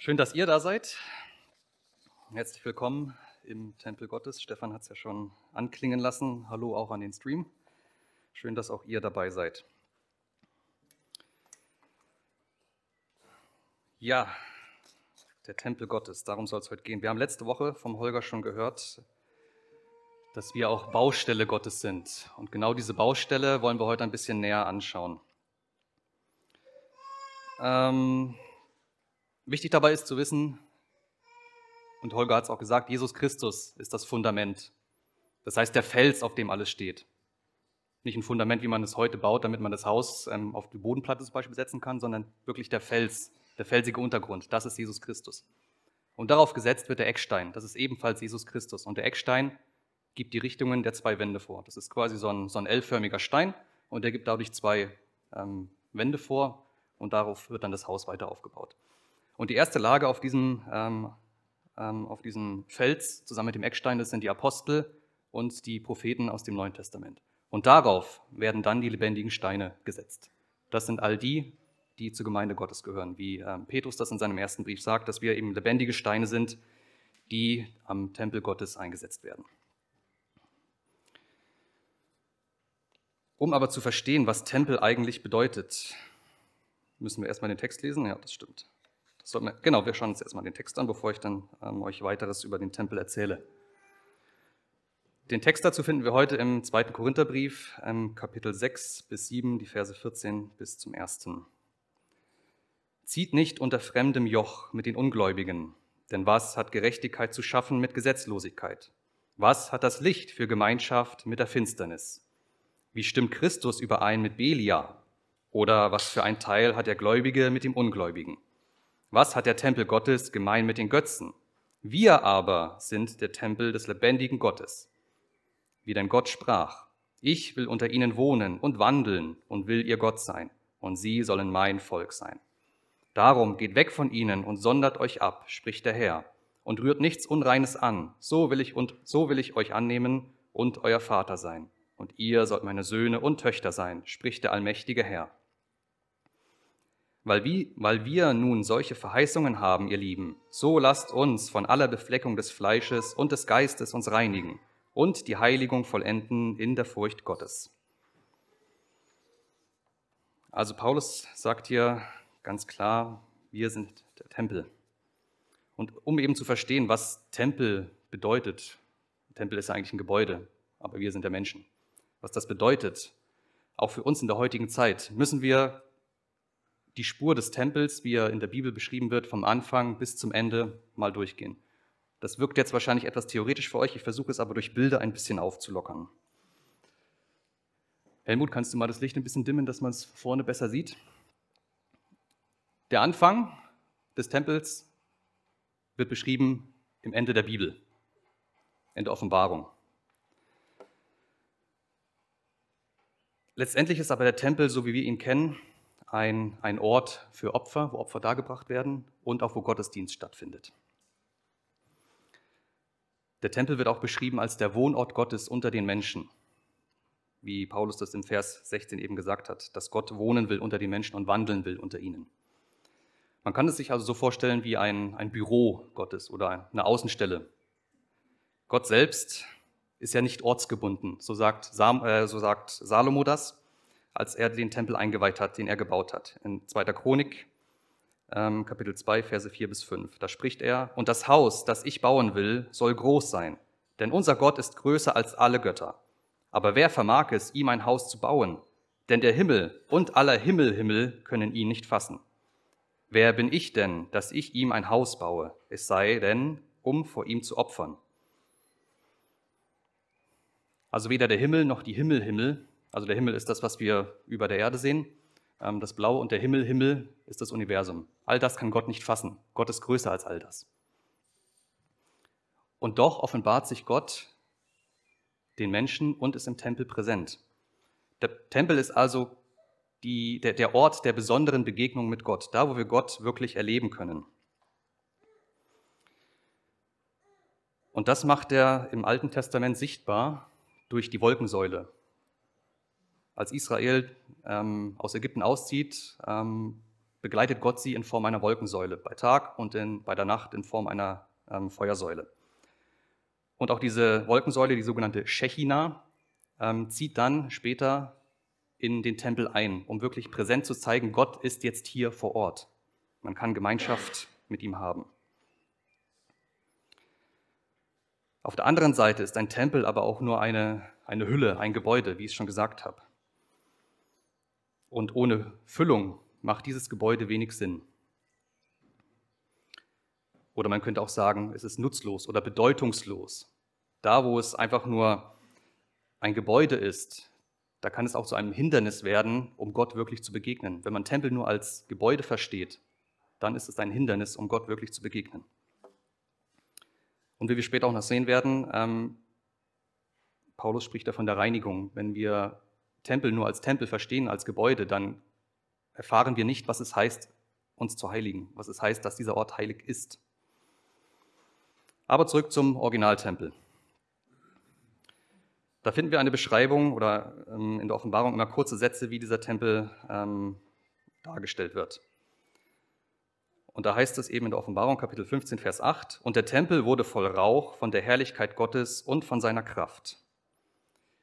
Schön, dass ihr da seid. Herzlich willkommen im Tempel Gottes. Stefan hat es ja schon anklingen lassen. Hallo auch an den Stream. Schön, dass auch ihr dabei seid. Ja, der Tempel Gottes, darum soll es heute gehen. Wir haben letzte Woche vom Holger schon gehört, dass wir auch Baustelle Gottes sind. Und genau diese Baustelle wollen wir heute ein bisschen näher anschauen. Ähm, wichtig dabei ist zu wissen, und Holger hat es auch gesagt, Jesus Christus ist das Fundament. Das heißt, der Fels, auf dem alles steht. Nicht ein Fundament, wie man es heute baut, damit man das Haus ähm, auf die Bodenplatte zum Beispiel setzen kann, sondern wirklich der Fels, der felsige Untergrund. Das ist Jesus Christus. Und darauf gesetzt wird der Eckstein. Das ist ebenfalls Jesus Christus. Und der Eckstein gibt die Richtungen der zwei Wände vor. Das ist quasi so ein, so ein L-förmiger Stein und der gibt dadurch zwei ähm, Wände vor und darauf wird dann das Haus weiter aufgebaut. Und die erste Lage auf diesem, ähm, ähm, auf diesem Fels zusammen mit dem Eckstein, das sind die Apostel und die Propheten aus dem Neuen Testament. Und darauf werden dann die lebendigen Steine gesetzt. Das sind all die, die zur Gemeinde Gottes gehören, wie ähm, Petrus das in seinem ersten Brief sagt, dass wir eben lebendige Steine sind, die am Tempel Gottes eingesetzt werden. Um aber zu verstehen, was Tempel eigentlich bedeutet, müssen wir erstmal den Text lesen. Ja, das stimmt. Wir, genau, wir schauen uns erstmal den Text an, bevor ich dann ähm, euch weiteres über den Tempel erzähle. Den Text dazu finden wir heute im zweiten Korintherbrief, ähm, Kapitel 6 bis 7, die Verse 14 bis zum 1. Zieht nicht unter fremdem Joch mit den Ungläubigen, denn was hat Gerechtigkeit zu schaffen mit Gesetzlosigkeit? Was hat das Licht für Gemeinschaft mit der Finsternis? Wie stimmt Christus überein mit Belia? Oder was für ein Teil hat der Gläubige mit dem Ungläubigen? Was hat der Tempel Gottes gemein mit den Götzen? Wir aber sind der Tempel des lebendigen Gottes. Wie denn Gott sprach, ich will unter ihnen wohnen und wandeln und will ihr Gott sein, und sie sollen mein Volk sein. Darum geht weg von ihnen und sondert euch ab, spricht der Herr, und rührt nichts Unreines an, so will ich und so will ich euch annehmen und euer Vater sein und ihr sollt meine Söhne und Töchter sein, spricht der allmächtige Herr. Weil, wie, weil wir nun solche Verheißungen haben, ihr Lieben, so lasst uns von aller Befleckung des Fleisches und des Geistes uns reinigen und die Heiligung vollenden in der Furcht Gottes. Also Paulus sagt hier ganz klar, wir sind der Tempel. Und um eben zu verstehen, was Tempel bedeutet, Tempel ist ja eigentlich ein Gebäude, aber wir sind der Menschen was das bedeutet, auch für uns in der heutigen Zeit, müssen wir die Spur des Tempels, wie er in der Bibel beschrieben wird, vom Anfang bis zum Ende mal durchgehen. Das wirkt jetzt wahrscheinlich etwas theoretisch für euch, ich versuche es aber durch Bilder ein bisschen aufzulockern. Helmut, kannst du mal das Licht ein bisschen dimmen, dass man es vorne besser sieht? Der Anfang des Tempels wird beschrieben im Ende der Bibel, in der Offenbarung. Letztendlich ist aber der Tempel, so wie wir ihn kennen, ein, ein Ort für Opfer, wo Opfer dargebracht werden und auch wo Gottesdienst stattfindet. Der Tempel wird auch beschrieben als der Wohnort Gottes unter den Menschen, wie Paulus das im Vers 16 eben gesagt hat, dass Gott wohnen will unter den Menschen und wandeln will unter ihnen. Man kann es sich also so vorstellen wie ein, ein Büro Gottes oder eine Außenstelle. Gott selbst ist ja nicht ortsgebunden. So sagt, Sam, äh, so sagt Salomo das, als er den Tempel eingeweiht hat, den er gebaut hat. In 2. Chronik, ähm, Kapitel 2, Verse 4 bis 5. Da spricht er, und das Haus, das ich bauen will, soll groß sein, denn unser Gott ist größer als alle Götter. Aber wer vermag es, ihm ein Haus zu bauen? Denn der Himmel und aller Himmelhimmel können ihn nicht fassen. Wer bin ich denn, dass ich ihm ein Haus baue, es sei denn, um vor ihm zu opfern? Also weder der Himmel noch die Himmelhimmel, also der Himmel ist das, was wir über der Erde sehen, ähm, das Blaue und der Himmelhimmel ist das Universum. All das kann Gott nicht fassen. Gott ist größer als all das. Und doch offenbart sich Gott den Menschen und ist im Tempel präsent. Der Tempel ist also die, der, der Ort der besonderen Begegnung mit Gott, da wo wir Gott wirklich erleben können. Und das macht er im Alten Testament sichtbar durch die Wolkensäule. Als Israel ähm, aus Ägypten auszieht, ähm, begleitet Gott sie in Form einer Wolkensäule bei Tag und in, bei der Nacht in Form einer ähm, Feuersäule. Und auch diese Wolkensäule, die sogenannte Shechina, ähm, zieht dann später in den Tempel ein, um wirklich präsent zu zeigen, Gott ist jetzt hier vor Ort. Man kann Gemeinschaft mit ihm haben. Auf der anderen Seite ist ein Tempel aber auch nur eine, eine Hülle, ein Gebäude, wie ich es schon gesagt habe. Und ohne Füllung macht dieses Gebäude wenig Sinn. Oder man könnte auch sagen, es ist nutzlos oder bedeutungslos. Da, wo es einfach nur ein Gebäude ist, da kann es auch zu einem Hindernis werden, um Gott wirklich zu begegnen. Wenn man Tempel nur als Gebäude versteht, dann ist es ein Hindernis, um Gott wirklich zu begegnen. Und wie wir später auch noch sehen werden, ähm, Paulus spricht da von der Reinigung. Wenn wir Tempel nur als Tempel verstehen, als Gebäude, dann erfahren wir nicht, was es heißt, uns zu heiligen, was es heißt, dass dieser Ort heilig ist. Aber zurück zum Originaltempel. Da finden wir eine Beschreibung oder ähm, in der Offenbarung immer kurze Sätze, wie dieser Tempel ähm, dargestellt wird. Und da heißt es eben in der Offenbarung Kapitel 15, Vers 8, und der Tempel wurde voll Rauch von der Herrlichkeit Gottes und von seiner Kraft.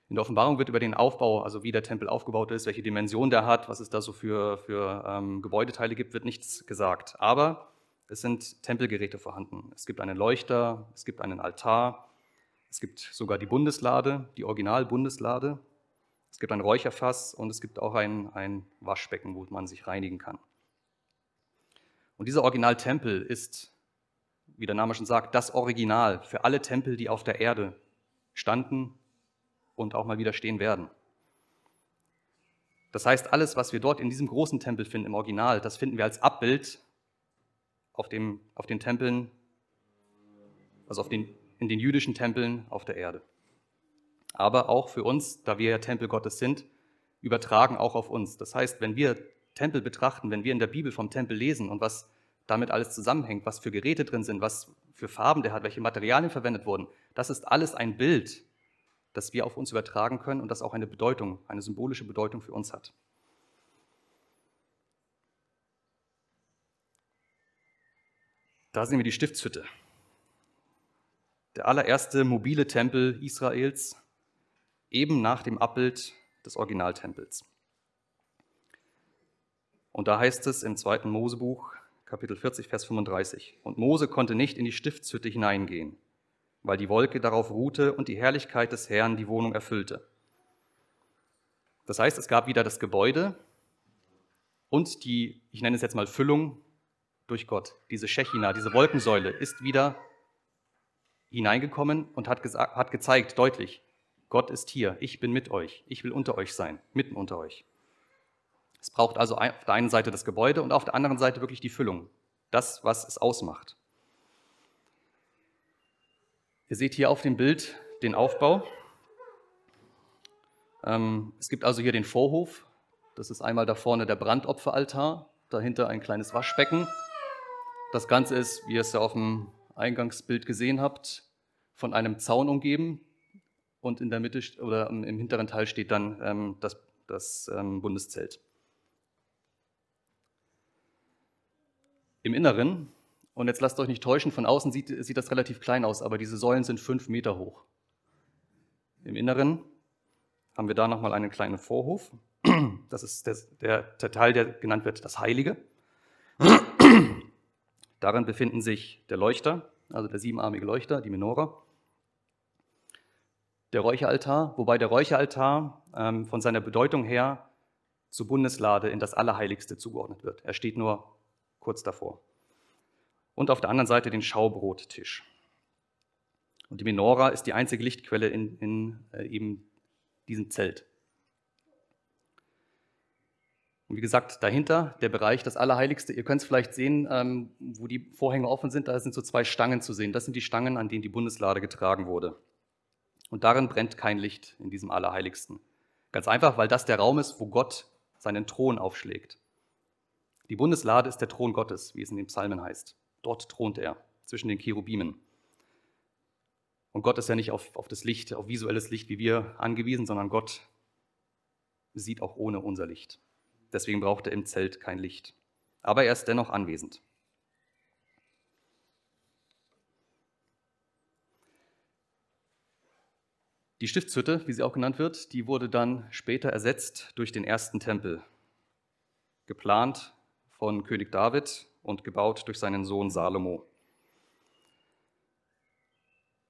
In der Offenbarung wird über den Aufbau, also wie der Tempel aufgebaut ist, welche Dimension der hat, was es da so für, für ähm, Gebäudeteile gibt, wird nichts gesagt. Aber es sind Tempelgeräte vorhanden. Es gibt einen Leuchter, es gibt einen Altar, es gibt sogar die Bundeslade, die Original-Bundeslade. Es gibt ein Räucherfass und es gibt auch ein, ein Waschbecken, wo man sich reinigen kann. Und dieser Originaltempel ist, wie der Name schon sagt, das Original für alle Tempel, die auf der Erde standen und auch mal wieder stehen werden. Das heißt, alles, was wir dort in diesem großen Tempel finden, im Original, das finden wir als Abbild auf, dem, auf den Tempeln, also auf den, in den jüdischen Tempeln auf der Erde. Aber auch für uns, da wir ja Tempel Gottes sind, übertragen auch auf uns. Das heißt, wenn wir Tempel betrachten, wenn wir in der Bibel vom Tempel lesen und was damit alles zusammenhängt, was für Geräte drin sind, was für Farben der hat, welche Materialien verwendet wurden, das ist alles ein Bild das wir auf uns übertragen können und das auch eine Bedeutung, eine symbolische Bedeutung für uns hat. Da sehen wir die Stiftshütte. Der allererste mobile Tempel Israels, eben nach dem Abbild des Originaltempels. Und da heißt es im zweiten Mosebuch, Kapitel 40, Vers 35, und Mose konnte nicht in die Stiftshütte hineingehen, weil die Wolke darauf ruhte und die Herrlichkeit des Herrn die Wohnung erfüllte. Das heißt, es gab wieder das Gebäude und die, ich nenne es jetzt mal Füllung durch Gott. Diese Shechina, diese Wolkensäule ist wieder hineingekommen und hat, hat gezeigt deutlich, Gott ist hier, ich bin mit euch, ich will unter euch sein, mitten unter euch. Es braucht also auf der einen Seite das Gebäude und auf der anderen Seite wirklich die Füllung, das, was es ausmacht. Ihr seht hier auf dem Bild den Aufbau. Ähm, es gibt also hier den Vorhof. Das ist einmal da vorne der Brandopferaltar, dahinter ein kleines Waschbecken. Das Ganze ist, wie ihr es ja auf dem Eingangsbild gesehen habt, von einem Zaun umgeben und in der Mitte oder im hinteren Teil steht dann ähm, das, das ähm, Bundeszelt. Im Inneren und jetzt lasst euch nicht täuschen, von außen sieht, sieht das relativ klein aus, aber diese Säulen sind fünf Meter hoch. Im Inneren haben wir da nochmal einen kleinen Vorhof. Das ist der, der, Teil, der genannt wird das Heilige. Darin befinden sich der Leuchter, also der siebenarmige Leuchter, die Menora. Der Räucheraltar, wobei der Räucheraltar ähm, von seiner Bedeutung her zur Bundeslade in das Allerheiligste zugeordnet wird. Er steht nur kurz davor und auf der anderen Seite den Schaubrottisch. Und die Menora ist die einzige Lichtquelle in, in äh, eben diesem Zelt. Und wie gesagt, dahinter der Bereich, das Allerheiligste. Ihr könnt es vielleicht sehen, ähm, wo die Vorhänge offen sind, da sind so zwei Stangen zu sehen. Das sind die Stangen, an denen die Bundeslade getragen wurde. Und darin brennt kein Licht in diesem Allerheiligsten. Ganz einfach, weil das der Raum ist, wo Gott seinen Thron aufschlägt. Die Bundeslade ist der Thron Gottes, wie es in den Psalmen heißt. Dort thront er zwischen den Cherubimen. Und Gott ist ja nicht auf, auf das Licht, auf visuelles Licht wie wir angewiesen, sondern Gott sieht auch ohne unser Licht. Deswegen braucht er im Zelt kein Licht. aber er ist dennoch anwesend. Die Stiftshütte, wie sie auch genannt wird, die wurde dann später ersetzt durch den ersten Tempel, geplant von König David und gebaut durch seinen Sohn Salomo.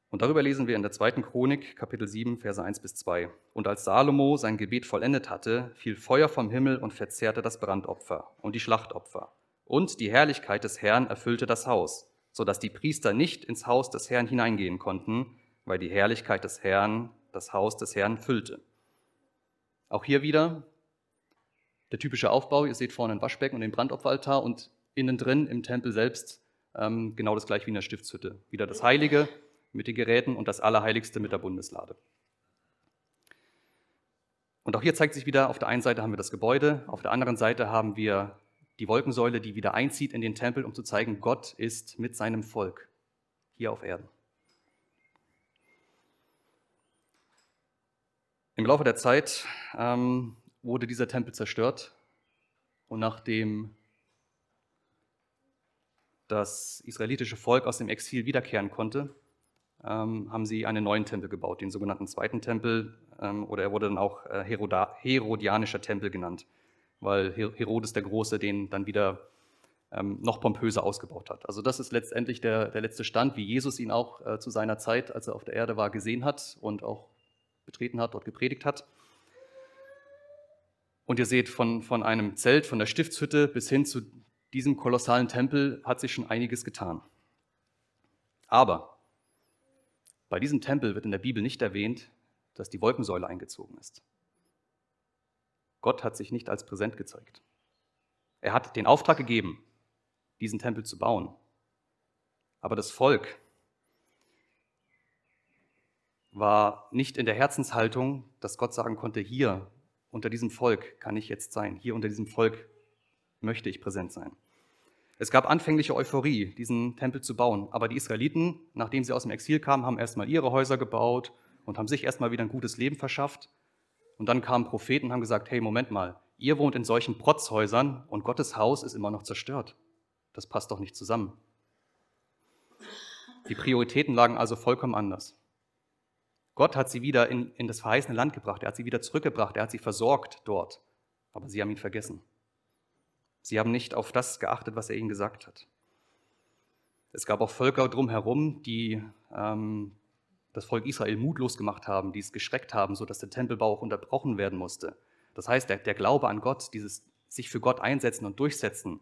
Und darüber lesen wir in der zweiten Chronik, Kapitel 7, Verse 1 bis 2. Und als Salomo sein Gebet vollendet hatte, fiel Feuer vom Himmel und verzehrte das Brandopfer und die Schlachtopfer. Und die Herrlichkeit des Herrn erfüllte das Haus, so dass die Priester nicht ins Haus des Herrn hineingehen konnten, weil die Herrlichkeit des Herrn das Haus des Herrn füllte. Auch hier wieder der typische Aufbau. Ihr seht vorne ein Waschbecken und den Brandopferaltar und innen drin im Tempel selbst ähm, genau das gleiche wie in der Stiftshütte. Wieder das Heilige, mit den Geräten und das Allerheiligste mit der Bundeslade. Und auch hier zeigt sich wieder, auf der einen Seite haben wir das Gebäude, auf der anderen Seite haben wir die Wolkensäule, die wieder einzieht in den Tempel, um zu zeigen, Gott ist mit seinem Volk hier auf Erden. Im Laufe der Zeit ähm, wurde dieser Tempel zerstört und nachdem das israelitische Volk aus dem Exil wiederkehren konnte, ähm, haben sie einen neuen Tempel gebaut, den sogenannten zweiten Tempel, ähm, oder er wurde dann auch äh, Herodianischer Tempel genannt, weil Herodes der Große den dann wieder ähm, noch pompöser ausgebaut hat. Also das ist letztendlich der, der letzte Stand, wie Jesus ihn auch äh, zu seiner Zeit, als er auf der Erde war, gesehen hat und auch betreten hat, dort gepredigt hat. Und ihr seht, von, von einem Zelt, von der Stiftshütte bis hin zu diesem kolossalen Tempel hat sich schon einiges getan. Aber bei diesem Tempel wird in der Bibel nicht erwähnt, dass die Wolkensäule eingezogen ist. Gott hat sich nicht als präsent gezeigt. Er hat den Auftrag gegeben, diesen Tempel zu bauen. Aber das Volk war nicht in der Herzenshaltung, dass Gott sagen konnte, hier unter diesem Volk kann ich jetzt sein, hier unter diesem Volk möchte ich präsent sein. Es gab anfängliche Euphorie, diesen Tempel zu bauen, aber die Israeliten, nachdem sie aus dem Exil kamen, haben erstmal ihre Häuser gebaut und haben sich erstmal wieder ein gutes Leben verschafft. Und dann kamen Propheten und haben gesagt, hey, Moment mal, ihr wohnt in solchen Protzhäusern und Gottes Haus ist immer noch zerstört. Das passt doch nicht zusammen. Die Prioritäten lagen also vollkommen anders. Gott hat sie wieder in, in das verheißene Land gebracht, er hat sie wieder zurückgebracht, er hat sie versorgt dort, aber sie haben ihn vergessen. Sie haben nicht auf das geachtet, was er ihnen gesagt hat. Es gab auch Völker drumherum, die ähm, das Volk Israel mutlos gemacht haben, die es geschreckt haben, sodass der Tempelbau auch unterbrochen werden musste. Das heißt, der, der Glaube an Gott, dieses sich für Gott einsetzen und durchsetzen,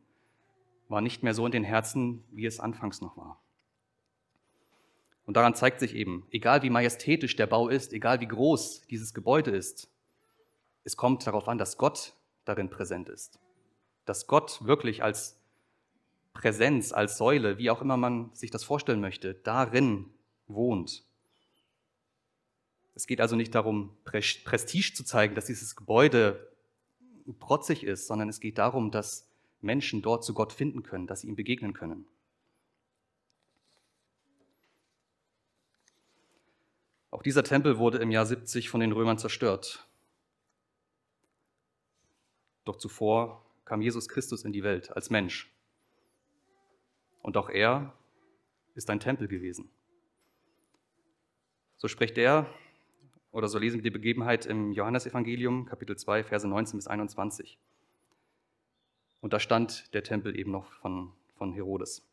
war nicht mehr so in den Herzen, wie es anfangs noch war. Und daran zeigt sich eben, egal wie majestätisch der Bau ist, egal wie groß dieses Gebäude ist, es kommt darauf an, dass Gott darin präsent ist dass Gott wirklich als Präsenz, als Säule, wie auch immer man sich das vorstellen möchte, darin wohnt. Es geht also nicht darum, Prestige zu zeigen, dass dieses Gebäude protzig ist, sondern es geht darum, dass Menschen dort zu Gott finden können, dass sie ihm begegnen können. Auch dieser Tempel wurde im Jahr 70 von den Römern zerstört. Doch zuvor kam Jesus Christus in die Welt als Mensch. Und auch er ist ein Tempel gewesen. So spricht er, oder so lesen wir die Begebenheit im Johannesevangelium, Kapitel 2, Verse 19 bis 21. Und da stand der Tempel eben noch von, von Herodes.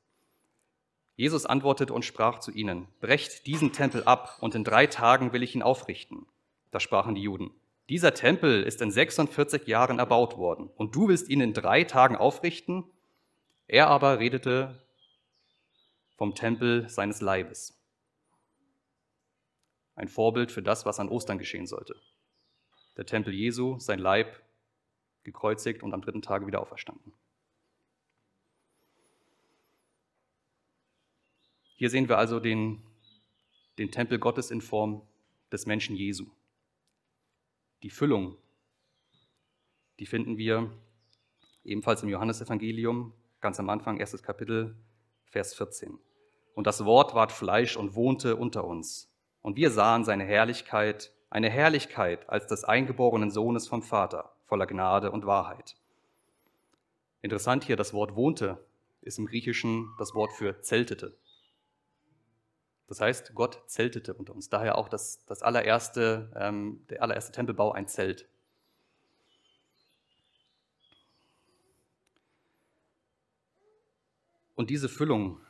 Jesus antwortete und sprach zu ihnen, Brecht diesen Tempel ab, und in drei Tagen will ich ihn aufrichten. Da sprachen die Juden, dieser Tempel ist in 46 Jahren erbaut worden und du willst ihn in drei Tagen aufrichten? Er aber redete vom Tempel seines Leibes. Ein Vorbild für das, was an Ostern geschehen sollte. Der Tempel Jesu, sein Leib, gekreuzigt und am dritten Tage wieder auferstanden. Hier sehen wir also den, den Tempel Gottes in Form des Menschen Jesu. Die Füllung, die finden wir ebenfalls im Johannesevangelium, ganz am Anfang, erstes Kapitel, Vers 14. Und das Wort ward Fleisch und wohnte unter uns. Und wir sahen seine Herrlichkeit, eine Herrlichkeit als des eingeborenen Sohnes vom Vater, voller Gnade und Wahrheit. Interessant hier, das Wort wohnte ist im Griechischen das Wort für zeltete. Das heißt, Gott zeltete unter uns. Daher auch das, das allererste, ähm, der allererste Tempelbau ein Zelt. Und diese Füllung,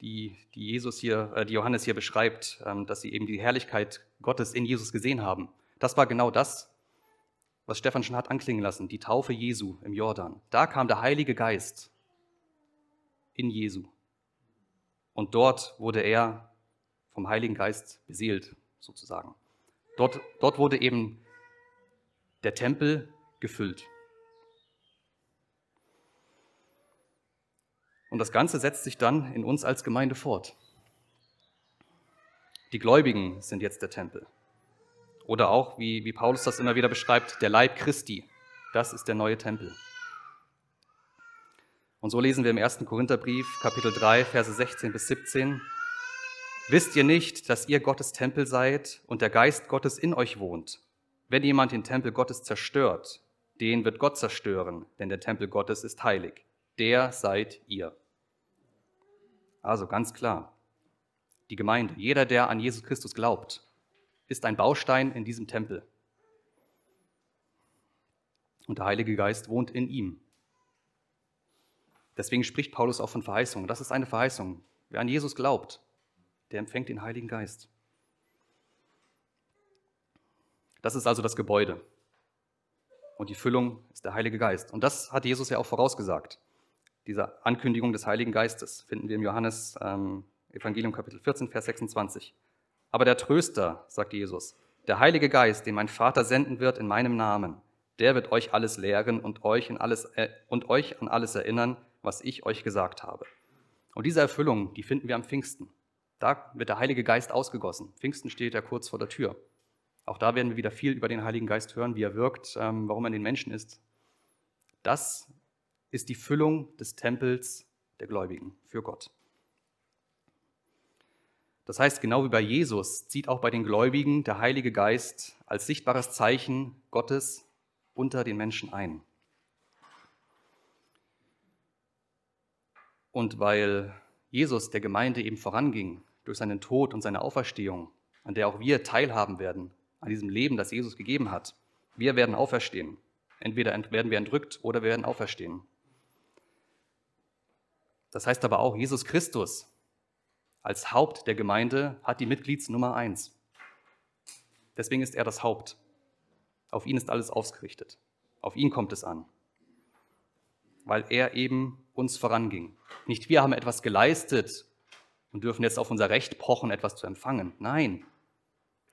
die, die Jesus hier, äh, die Johannes hier beschreibt, ähm, dass sie eben die Herrlichkeit Gottes in Jesus gesehen haben, das war genau das, was Stefan schon hat anklingen lassen, die Taufe Jesu im Jordan. Da kam der Heilige Geist in Jesu. Und dort wurde er vom Heiligen Geist beseelt, sozusagen. Dort, dort wurde eben der Tempel gefüllt. Und das Ganze setzt sich dann in uns als Gemeinde fort. Die Gläubigen sind jetzt der Tempel. Oder auch, wie, wie Paulus das immer wieder beschreibt, der Leib Christi. Das ist der neue Tempel. Und so lesen wir im 1. Korintherbrief, Kapitel 3, Verse 16 bis 17. Wisst ihr nicht, dass ihr Gottes Tempel seid und der Geist Gottes in euch wohnt? Wenn jemand den Tempel Gottes zerstört, den wird Gott zerstören, denn der Tempel Gottes ist heilig. Der seid ihr. Also ganz klar, die Gemeinde, jeder, der an Jesus Christus glaubt, ist ein Baustein in diesem Tempel. Und der Heilige Geist wohnt in ihm. Deswegen spricht Paulus auch von Verheißung. Das ist eine Verheißung. Wer an Jesus glaubt, der empfängt den Heiligen Geist. Das ist also das Gebäude. Und die Füllung ist der Heilige Geist. Und das hat Jesus ja auch vorausgesagt. Diese Ankündigung des Heiligen Geistes finden wir im Johannes ähm, Evangelium Kapitel 14, Vers 26. Aber der Tröster, sagt Jesus, der Heilige Geist, den mein Vater senden wird in meinem Namen, der wird euch alles lehren und euch, in alles, äh, und euch an alles erinnern, was ich euch gesagt habe. Und diese Erfüllung, die finden wir am Pfingsten. Da wird der Heilige Geist ausgegossen. Pfingsten steht ja kurz vor der Tür. Auch da werden wir wieder viel über den Heiligen Geist hören, wie er wirkt, ähm, warum er in den Menschen ist. Das ist die Füllung des Tempels der Gläubigen für Gott. Das heißt, genau wie bei Jesus zieht auch bei den Gläubigen der Heilige Geist als sichtbares Zeichen Gottes unter den Menschen ein. Und weil Jesus der Gemeinde eben voranging durch seinen Tod und seine Auferstehung, an der auch wir teilhaben werden, an diesem Leben, das Jesus gegeben hat, wir werden auferstehen. Entweder werden wir entrückt oder wir werden auferstehen. Das heißt aber auch, Jesus Christus als Haupt der Gemeinde hat die Mitgliedsnummer eins. Deswegen ist er das Haupt. Auf ihn ist alles ausgerichtet. Auf ihn kommt es an. Weil er eben uns voranging. Nicht wir haben etwas geleistet und dürfen jetzt auf unser Recht pochen, etwas zu empfangen. Nein,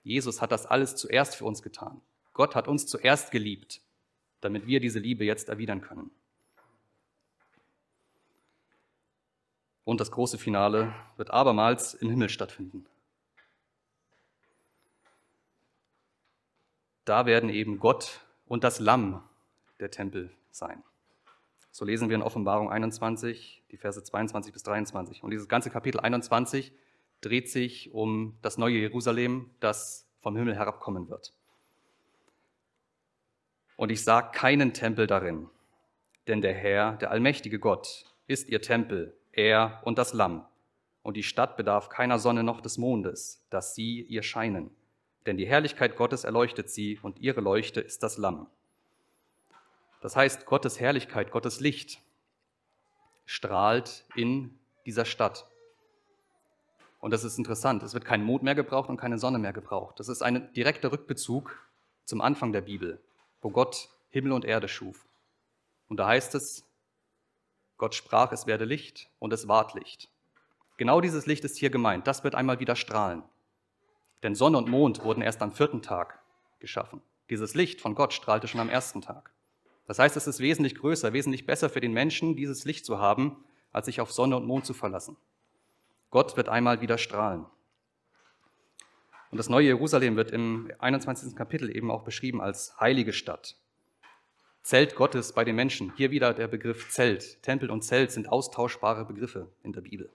Jesus hat das alles zuerst für uns getan. Gott hat uns zuerst geliebt, damit wir diese Liebe jetzt erwidern können. Und das große Finale wird abermals im Himmel stattfinden. Da werden eben Gott und das Lamm der Tempel sein. So lesen wir in Offenbarung 21, die Verse 22 bis 23. Und dieses ganze Kapitel 21 dreht sich um das neue Jerusalem, das vom Himmel herabkommen wird. Und ich sah keinen Tempel darin, denn der Herr, der allmächtige Gott, ist ihr Tempel er und das Lamm. Und die Stadt bedarf keiner Sonne noch des Mondes, dass sie ihr scheinen. Denn die Herrlichkeit Gottes erleuchtet sie und ihre Leuchte ist das Lamm. Das heißt, Gottes Herrlichkeit, Gottes Licht strahlt in dieser Stadt. Und das ist interessant. Es wird kein Mond mehr gebraucht und keine Sonne mehr gebraucht. Das ist ein direkter Rückbezug zum Anfang der Bibel, wo Gott Himmel und Erde schuf. Und da heißt es, Gott sprach, es werde Licht und es ward Licht. Genau dieses Licht ist hier gemeint. Das wird einmal wieder strahlen. Denn Sonne und Mond wurden erst am vierten Tag geschaffen. Dieses Licht von Gott strahlte schon am ersten Tag. Das heißt, es ist wesentlich größer, wesentlich besser für den Menschen, dieses Licht zu haben, als sich auf Sonne und Mond zu verlassen. Gott wird einmal wieder strahlen. Und das neue Jerusalem wird im 21. Kapitel eben auch beschrieben als heilige Stadt. Zelt Gottes bei den Menschen. Hier wieder der Begriff Zelt. Tempel und Zelt sind austauschbare Begriffe in der Bibel.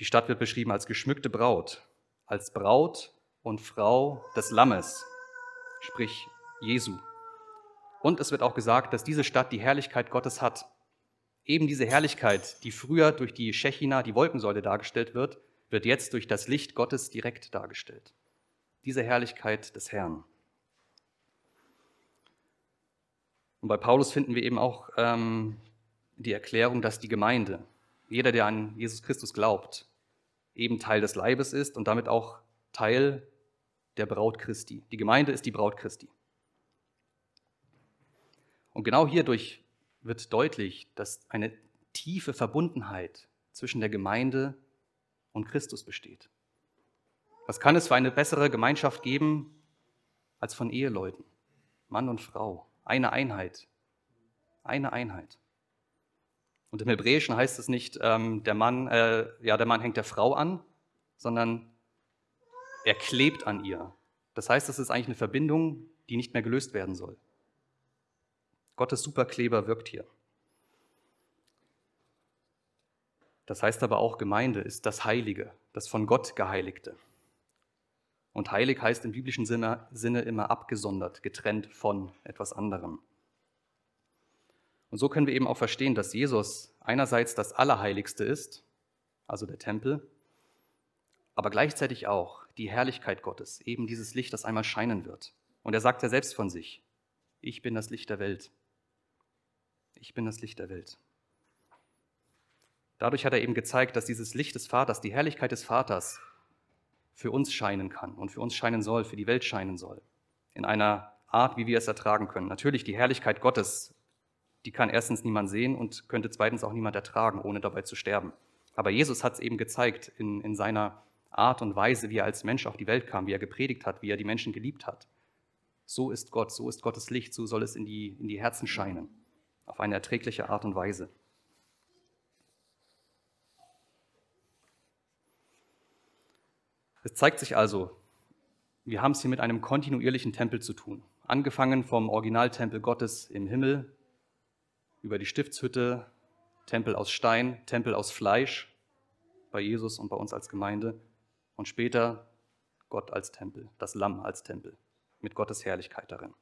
Die Stadt wird beschrieben als geschmückte Braut, als Braut und Frau des Lammes, sprich Jesu. Und es wird auch gesagt, dass diese Stadt die Herrlichkeit Gottes hat. Eben diese Herrlichkeit, die früher durch die Shechina, die Wolkensäule dargestellt wird, wird jetzt durch das Licht Gottes direkt dargestellt. Diese Herrlichkeit des Herrn. Und bei Paulus finden wir eben auch ähm, die Erklärung, dass die Gemeinde, jeder, der an Jesus Christus glaubt, eben Teil des Leibes ist und damit auch Teil der Braut Christi. Die Gemeinde ist die Braut Christi. Und genau hierdurch wird deutlich, dass eine tiefe Verbundenheit zwischen der Gemeinde und Christus besteht. Was kann es für eine bessere Gemeinschaft geben als von Eheleuten, Mann und Frau, eine Einheit, eine Einheit. Und im Hebräischen heißt es nicht, ähm, der Mann, äh, ja, der Mann hängt der Frau an, sondern er klebt an ihr. Das heißt, es ist eigentlich eine Verbindung, die nicht mehr gelöst werden soll. Gottes Superkleber wirkt hier. Das heißt aber auch, Gemeinde ist das Heilige, das von Gott Geheiligte. Und heilig heißt im biblischen Sinne, Sinne immer abgesondert, getrennt von etwas anderem. Und so können wir eben auch verstehen, dass Jesus einerseits das Allerheiligste ist, also der Tempel, aber gleichzeitig auch die Herrlichkeit Gottes, eben dieses Licht, das einmal scheinen wird. Und er sagt ja selbst von sich, ich bin das Licht der Welt. Ich bin das Licht der Welt. Dadurch hat er eben gezeigt, dass dieses Licht des Vaters, die Herrlichkeit des Vaters für uns scheinen kann und für uns scheinen soll, für die Welt scheinen soll. In einer Art, wie wir es ertragen können. Natürlich, die Herrlichkeit Gottes, die kann erstens niemand sehen und könnte zweitens auch niemand ertragen, ohne dabei zu sterben. Aber Jesus hat es eben gezeigt in, in seiner Art und Weise, wie er als Mensch auf die Welt kam, wie er gepredigt hat, wie er die Menschen geliebt hat. So ist Gott, so ist Gottes Licht, so soll es in die, in die Herzen scheinen, auf eine erträgliche Art und Weise. Es zeigt sich also, wir haben es hier mit einem kontinuierlichen Tempel zu tun. Angefangen vom Originaltempel Gottes im Himmel, über die Stiftshütte, Tempel aus Stein, Tempel aus Fleisch, bei Jesus und bei uns als Gemeinde und später Gott als Tempel, das Lamm als Tempel, mit Gottes Herrlichkeit darin.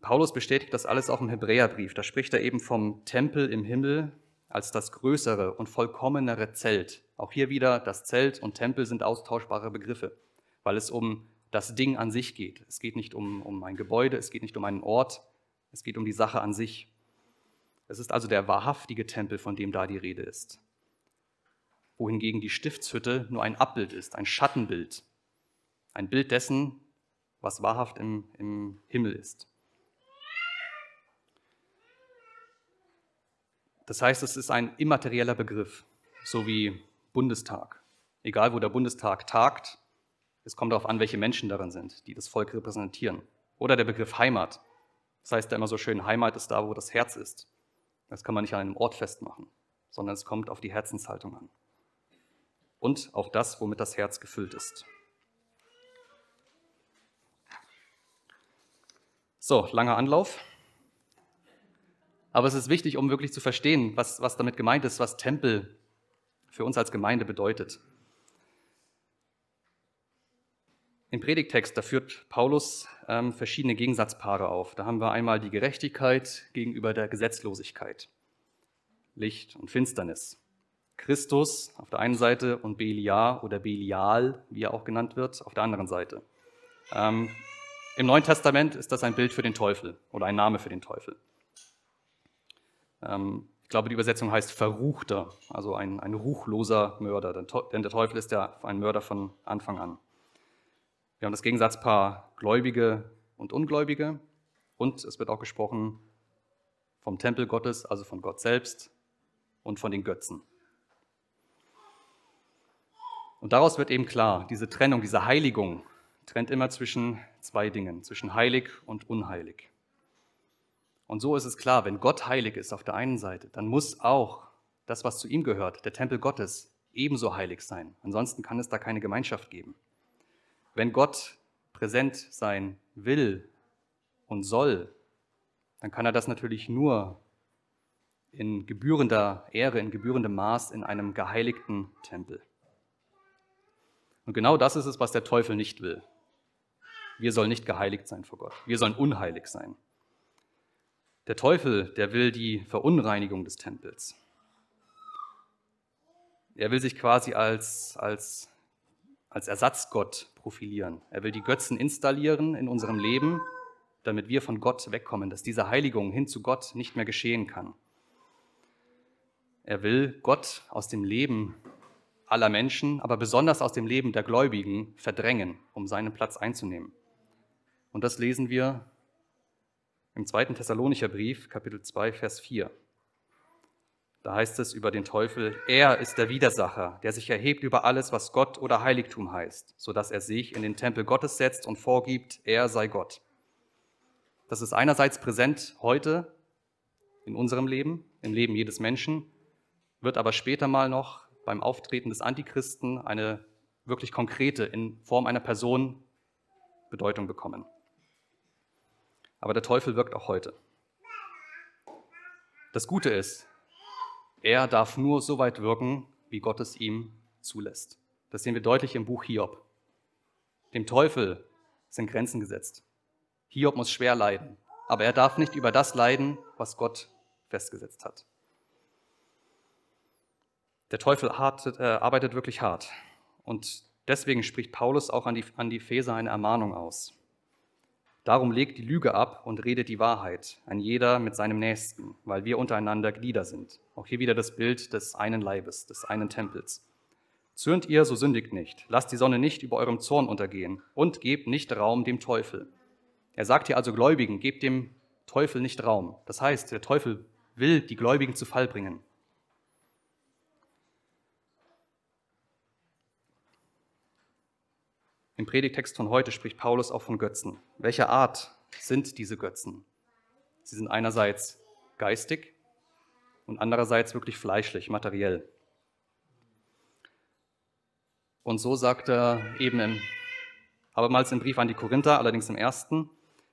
Paulus bestätigt das alles auch im Hebräerbrief. Da spricht er eben vom Tempel im Himmel als das größere und vollkommenere Zelt. Auch hier wieder, das Zelt und Tempel sind austauschbare Begriffe, weil es um das Ding an sich geht. Es geht nicht um, um ein Gebäude, es geht nicht um einen Ort, es geht um die Sache an sich. Es ist also der wahrhaftige Tempel, von dem da die Rede ist. Wohingegen die Stiftshütte nur ein Abbild ist, ein Schattenbild, ein Bild dessen, was wahrhaft im, im Himmel ist. Das heißt, es ist ein immaterieller Begriff, so wie Bundestag. Egal, wo der Bundestag tagt, es kommt darauf an, welche Menschen darin sind, die das Volk repräsentieren. Oder der Begriff Heimat. Das heißt ja immer so schön, Heimat ist da, wo das Herz ist. Das kann man nicht an einem Ort festmachen, sondern es kommt auf die Herzenshaltung an. Und auf das, womit das Herz gefüllt ist. So, langer Anlauf. Aber es ist wichtig, um wirklich zu verstehen, was, was damit gemeint ist, was Tempel für uns als Gemeinde bedeutet. Im Predigtext, da führt Paulus ähm, verschiedene Gegensatzpaare auf. Da haben wir einmal die Gerechtigkeit gegenüber der Gesetzlosigkeit, Licht und Finsternis. Christus auf der einen Seite und Beliar oder Belial, wie er auch genannt wird, auf der anderen Seite. Ähm, Im Neuen Testament ist das ein Bild für den Teufel oder ein Name für den Teufel. Ähm, ich glaube, die Übersetzung heißt Verruchter, also ein, ein ruchloser Mörder, denn der Teufel ist ja ein Mörder von Anfang an. Wir haben das Gegensatzpaar Gläubige und Ungläubige und es wird auch gesprochen vom Tempel Gottes, also von Gott selbst und von den Götzen. Und daraus wird eben klar, diese Trennung, diese Heiligung trennt immer zwischen zwei Dingen, zwischen heilig und unheilig. Und so ist es klar, wenn Gott heilig ist auf der einen Seite, dann muss auch das, was zu ihm gehört, der Tempel Gottes, ebenso heilig sein. Ansonsten kann es da keine Gemeinschaft geben. Wenn Gott präsent sein will und soll, dann kann er das natürlich nur in gebührender Ehre, in gebührendem Maß in einem geheiligten Tempel. Und genau das ist es, was der Teufel nicht will. Wir sollen nicht geheiligt sein vor Gott. Wir sollen unheilig sein. Der Teufel, der will die Verunreinigung des Tempels. Er will sich quasi als, als, als Ersatzgott profilieren. Er will die Götzen installieren in unserem Leben, damit wir von Gott wegkommen, dass diese Heiligung hin zu Gott nicht mehr geschehen kann. Er will Gott aus dem Leben aller Menschen, aber besonders aus dem Leben der Gläubigen verdrängen, um seinen Platz einzunehmen. Und das lesen wir im zweiten Thessalonicher Brief, Kapitel 2, Vers 4. Da heißt es über den Teufel, er ist der Widersacher, der sich erhebt über alles, was Gott oder Heiligtum heißt, sodass er sich in den Tempel Gottes setzt und vorgibt, er sei Gott. Das ist einerseits präsent heute in unserem Leben, im Leben jedes Menschen, wird aber später mal noch beim Auftreten des Antichristen eine wirklich konkrete, in Form einer Person Bedeutung bekommen. Aber der Teufel wirkt auch heute. Das Gute ist, er darf nur so weit wirken, wie Gott es ihm zulässt. Das sehen wir deutlich im Buch Hiob. Dem Teufel sind Grenzen gesetzt. Hiob muss schwer leiden, aber er darf nicht über das leiden, was Gott festgesetzt hat. Der Teufel äh, arbeitet wirklich hart und deswegen spricht Paulus auch an die, an die Feser eine Ermahnung aus. Darum legt die Lüge ab und redet die Wahrheit, ein jeder mit seinem Nächsten, weil wir untereinander Glieder sind. Auch hier wieder das Bild des einen Leibes, des einen Tempels. Zürnt ihr, so sündigt nicht. Lasst die Sonne nicht über eurem Zorn untergehen und gebt nicht Raum dem Teufel. Er sagt hier also Gläubigen, gebt dem Teufel nicht Raum. Das heißt, der Teufel will die Gläubigen zu Fall bringen. Im Predigtext von heute spricht Paulus auch von Götzen. Welcher Art sind diese Götzen? Sie sind einerseits geistig und andererseits wirklich fleischlich, materiell. Und so sagt er eben im, abermals im Brief an die Korinther, allerdings im ersten,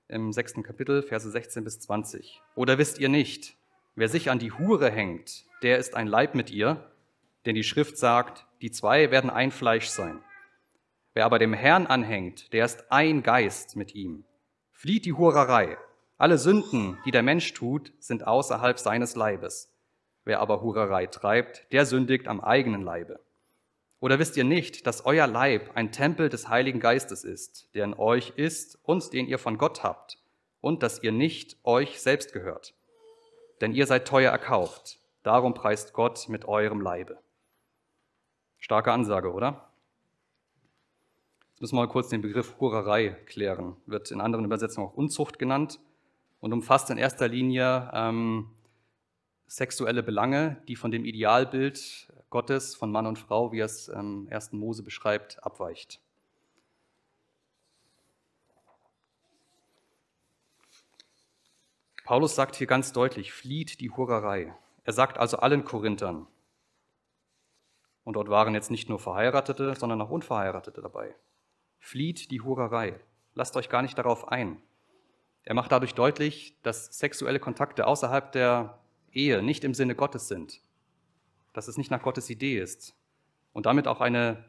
im sechsten Kapitel, Verse 16 bis 20. Oder wisst ihr nicht, wer sich an die Hure hängt, der ist ein Leib mit ihr, denn die Schrift sagt, die zwei werden ein Fleisch sein. Wer aber dem Herrn anhängt, der ist ein Geist mit ihm. Flieht die Hurerei. Alle Sünden, die der Mensch tut, sind außerhalb seines Leibes. Wer aber Hurerei treibt, der sündigt am eigenen Leibe. Oder wisst ihr nicht, dass euer Leib ein Tempel des Heiligen Geistes ist, der in euch ist und den ihr von Gott habt, und dass ihr nicht euch selbst gehört? Denn ihr seid teuer erkauft. Darum preist Gott mit eurem Leibe. Starke Ansage, oder? Jetzt müssen wir mal kurz den Begriff Hurerei klären. Wird in anderen Übersetzungen auch Unzucht genannt und umfasst in erster Linie ähm, sexuelle Belange, die von dem Idealbild Gottes von Mann und Frau, wie er es im 1. Mose beschreibt, abweicht. Paulus sagt hier ganz deutlich, flieht die Hurerei. Er sagt also allen Korinthern, und dort waren jetzt nicht nur Verheiratete, sondern auch Unverheiratete dabei. Flieht die Hurerei. Lasst euch gar nicht darauf ein. Er macht dadurch deutlich, dass sexuelle Kontakte außerhalb der Ehe nicht im Sinne Gottes sind, dass es nicht nach Gottes Idee ist und damit auch eine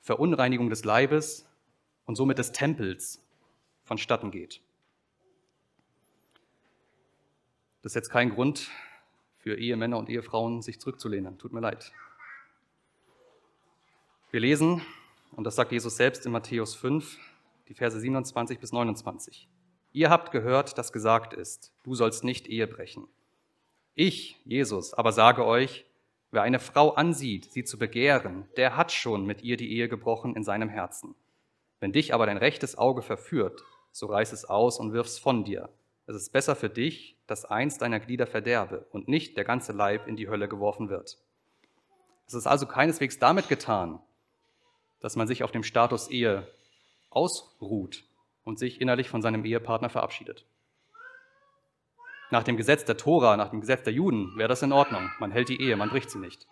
Verunreinigung des Leibes und somit des Tempels vonstatten geht. Das ist jetzt kein Grund für Ehemänner und Ehefrauen, sich zurückzulehnen. Tut mir leid. Wir lesen und das sagt Jesus selbst in Matthäus 5, die Verse 27 bis 29. Ihr habt gehört, dass gesagt ist, du sollst nicht Ehe brechen. Ich, Jesus, aber sage euch, wer eine Frau ansieht, sie zu begehren, der hat schon mit ihr die Ehe gebrochen in seinem Herzen. Wenn dich aber dein rechtes Auge verführt, so reiß es aus und wirf's von dir. Es ist besser für dich, dass eins deiner Glieder verderbe und nicht der ganze Leib in die Hölle geworfen wird. Es ist also keineswegs damit getan, dass man sich auf dem Status Ehe ausruht und sich innerlich von seinem Ehepartner verabschiedet. Nach dem Gesetz der Tora, nach dem Gesetz der Juden wäre das in Ordnung. Man hält die Ehe, man bricht sie nicht.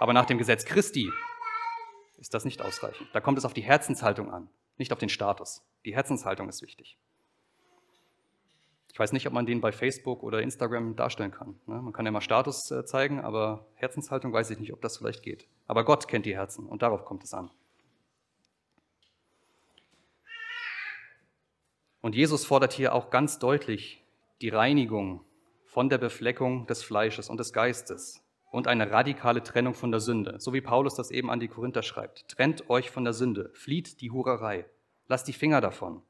Aber nach dem Gesetz Christi ist das nicht ausreichend. Da kommt es auf die Herzenshaltung an, nicht auf den Status. Die Herzenshaltung ist wichtig. Ich weiß nicht, ob man den bei Facebook oder Instagram darstellen kann. Ne? Man kann ja mal Status äh, zeigen, aber Herzenshaltung weiß ich nicht, ob das vielleicht geht. Aber Gott kennt die Herzen und darauf kommt es an. Und Jesus fordert hier auch ganz deutlich die Reinigung von der Befleckung des Fleisches und des Geistes und eine radikale Trennung von der Sünde, so wie Paulus das eben an die Korinther schreibt. Trennt euch von der Sünde, flieht die Hurerei, lasst die Finger davon.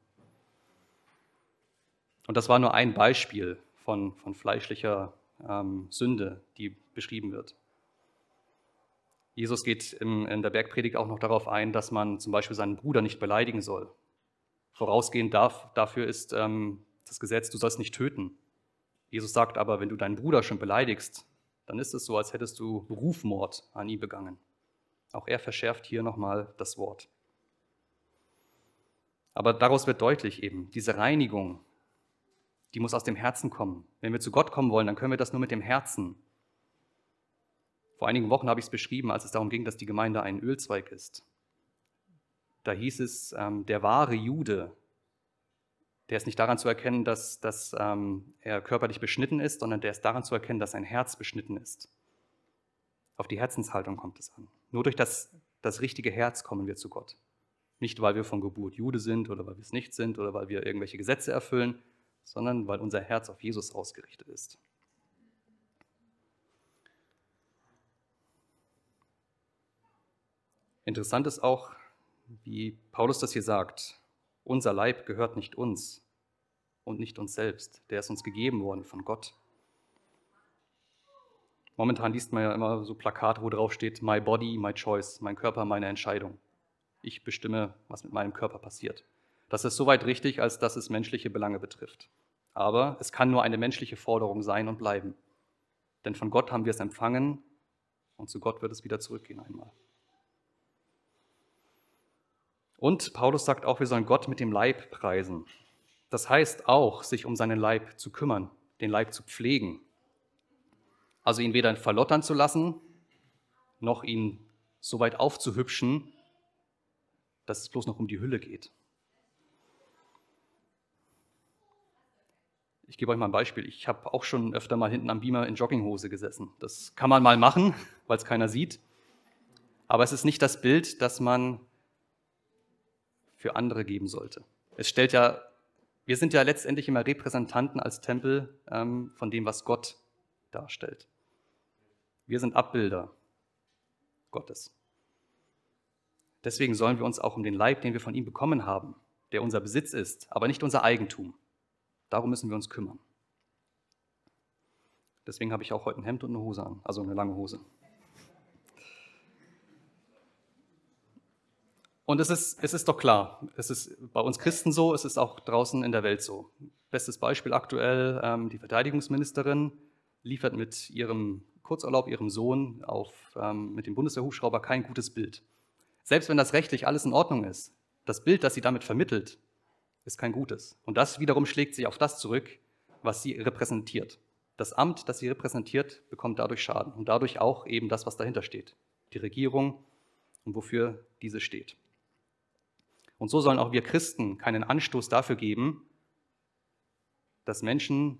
Und das war nur ein Beispiel von, von fleischlicher ähm, Sünde, die beschrieben wird. Jesus geht im, in der Bergpredigt auch noch darauf ein, dass man zum Beispiel seinen Bruder nicht beleidigen soll. Vorausgehend darf, dafür ist ähm, das Gesetz, du sollst nicht töten. Jesus sagt aber, wenn du deinen Bruder schon beleidigst, dann ist es so, als hättest du Rufmord an ihm begangen. Auch er verschärft hier nochmal das Wort. Aber daraus wird deutlich eben, diese Reinigung, die muss aus dem Herzen kommen. Wenn wir zu Gott kommen wollen, dann können wir das nur mit dem Herzen. Vor einigen Wochen habe ich es beschrieben, als es darum ging, dass die Gemeinde ein Ölzweig ist. Da hieß es, ähm, der wahre Jude, der ist nicht daran zu erkennen, dass, dass ähm, er körperlich beschnitten ist, sondern der ist daran zu erkennen, dass sein Herz beschnitten ist. Auf die Herzenshaltung kommt es an. Nur durch das, das richtige Herz kommen wir zu Gott. Nicht, weil wir von Geburt Jude sind oder weil wir es nicht sind oder weil wir irgendwelche Gesetze erfüllen, sondern weil unser Herz auf Jesus ausgerichtet ist. Interessant ist auch, wie Paulus das hier sagt. Unser Leib gehört nicht uns und nicht uns selbst. Der ist uns gegeben worden von Gott. Momentan liest man ja immer so Plakate, wo drauf steht, My Body, My Choice, mein Körper, meine Entscheidung. Ich bestimme, was mit meinem Körper passiert. Das ist soweit richtig, als dass es menschliche Belange betrifft. Aber es kann nur eine menschliche Forderung sein und bleiben. Denn von Gott haben wir es empfangen und zu Gott wird es wieder zurückgehen einmal. Und Paulus sagt auch, wir sollen Gott mit dem Leib preisen. Das heißt auch, sich um seinen Leib zu kümmern, den Leib zu pflegen. Also ihn weder verlottern zu lassen, noch ihn so weit aufzuhübschen, dass es bloß noch um die Hülle geht. Ich gebe euch mal ein Beispiel. Ich habe auch schon öfter mal hinten am Beamer in Jogginghose gesessen. Das kann man mal machen, weil es keiner sieht. Aber es ist nicht das Bild, das man für andere geben sollte. Es stellt ja, wir sind ja letztendlich immer Repräsentanten als Tempel ähm, von dem, was Gott darstellt. Wir sind Abbilder Gottes. Deswegen sollen wir uns auch um den Leib, den wir von ihm bekommen haben, der unser Besitz ist, aber nicht unser Eigentum. Darum müssen wir uns kümmern. Deswegen habe ich auch heute ein Hemd und eine Hose an, also eine lange Hose. Und es ist, es ist doch klar, es ist bei uns Christen so, es ist auch draußen in der Welt so. Bestes Beispiel aktuell, ähm, die Verteidigungsministerin liefert mit ihrem Kurzurlaub, ihrem Sohn, auf, ähm, mit dem Bundeswehrhubschrauber kein gutes Bild. Selbst wenn das rechtlich alles in Ordnung ist, das Bild, das sie damit vermittelt, ist kein gutes. Und das wiederum schlägt sich auf das zurück, was sie repräsentiert. Das Amt, das sie repräsentiert, bekommt dadurch Schaden und dadurch auch eben das, was dahinter steht. Die Regierung und wofür diese steht. Und so sollen auch wir Christen keinen Anstoß dafür geben, dass Menschen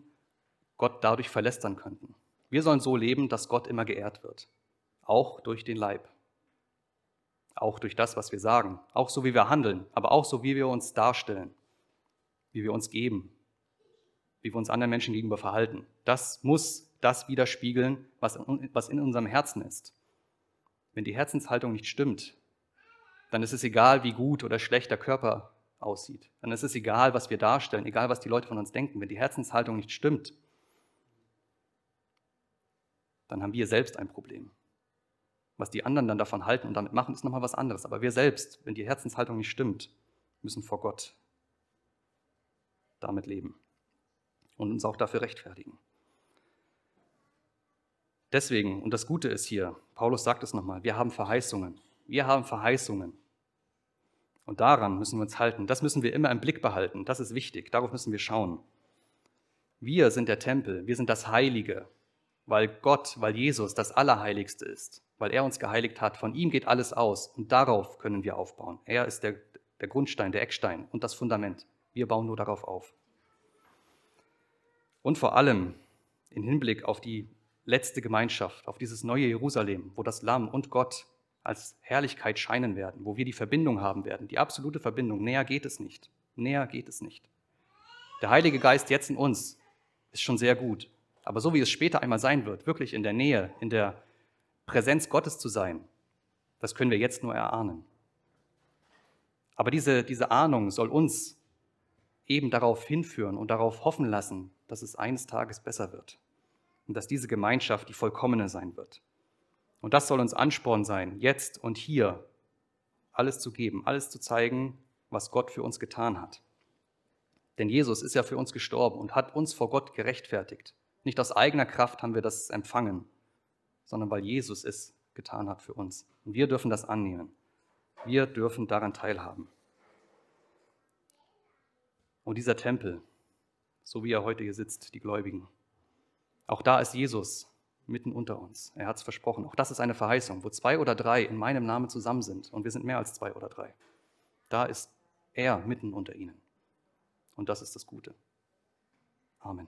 Gott dadurch verlästern könnten. Wir sollen so leben, dass Gott immer geehrt wird, auch durch den Leib, auch durch das, was wir sagen, auch so, wie wir handeln, aber auch so, wie wir uns darstellen, wie wir uns geben, wie wir uns anderen Menschen gegenüber verhalten. Das muss das widerspiegeln, was in unserem Herzen ist. Wenn die Herzenshaltung nicht stimmt, dann ist es egal, wie gut oder schlecht der Körper aussieht. Dann ist es egal, was wir darstellen, egal, was die Leute von uns denken. Wenn die Herzenshaltung nicht stimmt, dann haben wir selbst ein Problem. Was die anderen dann davon halten und damit machen, ist nochmal was anderes. Aber wir selbst, wenn die Herzenshaltung nicht stimmt, müssen vor Gott damit leben und uns auch dafür rechtfertigen. Deswegen, und das Gute ist hier, Paulus sagt es nochmal, wir haben Verheißungen. Wir haben Verheißungen. Und daran müssen wir uns halten. Das müssen wir immer im Blick behalten. Das ist wichtig. Darauf müssen wir schauen. Wir sind der Tempel. Wir sind das Heilige, weil Gott, weil Jesus das Allerheiligste ist, weil er uns geheiligt hat. Von ihm geht alles aus und darauf können wir aufbauen. Er ist der, der Grundstein, der Eckstein und das Fundament. Wir bauen nur darauf auf. Und vor allem im Hinblick auf die letzte Gemeinschaft, auf dieses neue Jerusalem, wo das Lamm und Gott als Herrlichkeit scheinen werden, wo wir die Verbindung haben werden, die absolute Verbindung. Näher geht es nicht. Näher geht es nicht. Der Heilige Geist jetzt in uns ist schon sehr gut. Aber so wie es später einmal sein wird, wirklich in der Nähe, in der Präsenz Gottes zu sein, das können wir jetzt nur erahnen. Aber diese, diese Ahnung soll uns eben darauf hinführen und darauf hoffen lassen, dass es eines Tages besser wird und dass diese Gemeinschaft die vollkommene sein wird. Und das soll uns Ansporn sein, jetzt und hier alles zu geben, alles zu zeigen, was Gott für uns getan hat. Denn Jesus ist ja für uns gestorben und hat uns vor Gott gerechtfertigt. Nicht aus eigener Kraft haben wir das empfangen, sondern weil Jesus es getan hat für uns. Und wir dürfen das annehmen. Wir dürfen daran teilhaben und dieser Tempel, so wie er heute hier sitzt, die Gläubigen. Auch da ist Jesus mitten unter uns. Er hat es versprochen. Auch das ist eine Verheißung, wo zwei oder drei in meinem Namen zusammen sind und wir sind mehr als zwei oder drei. Da ist er mitten unter ihnen. Und das ist das Gute. Amen.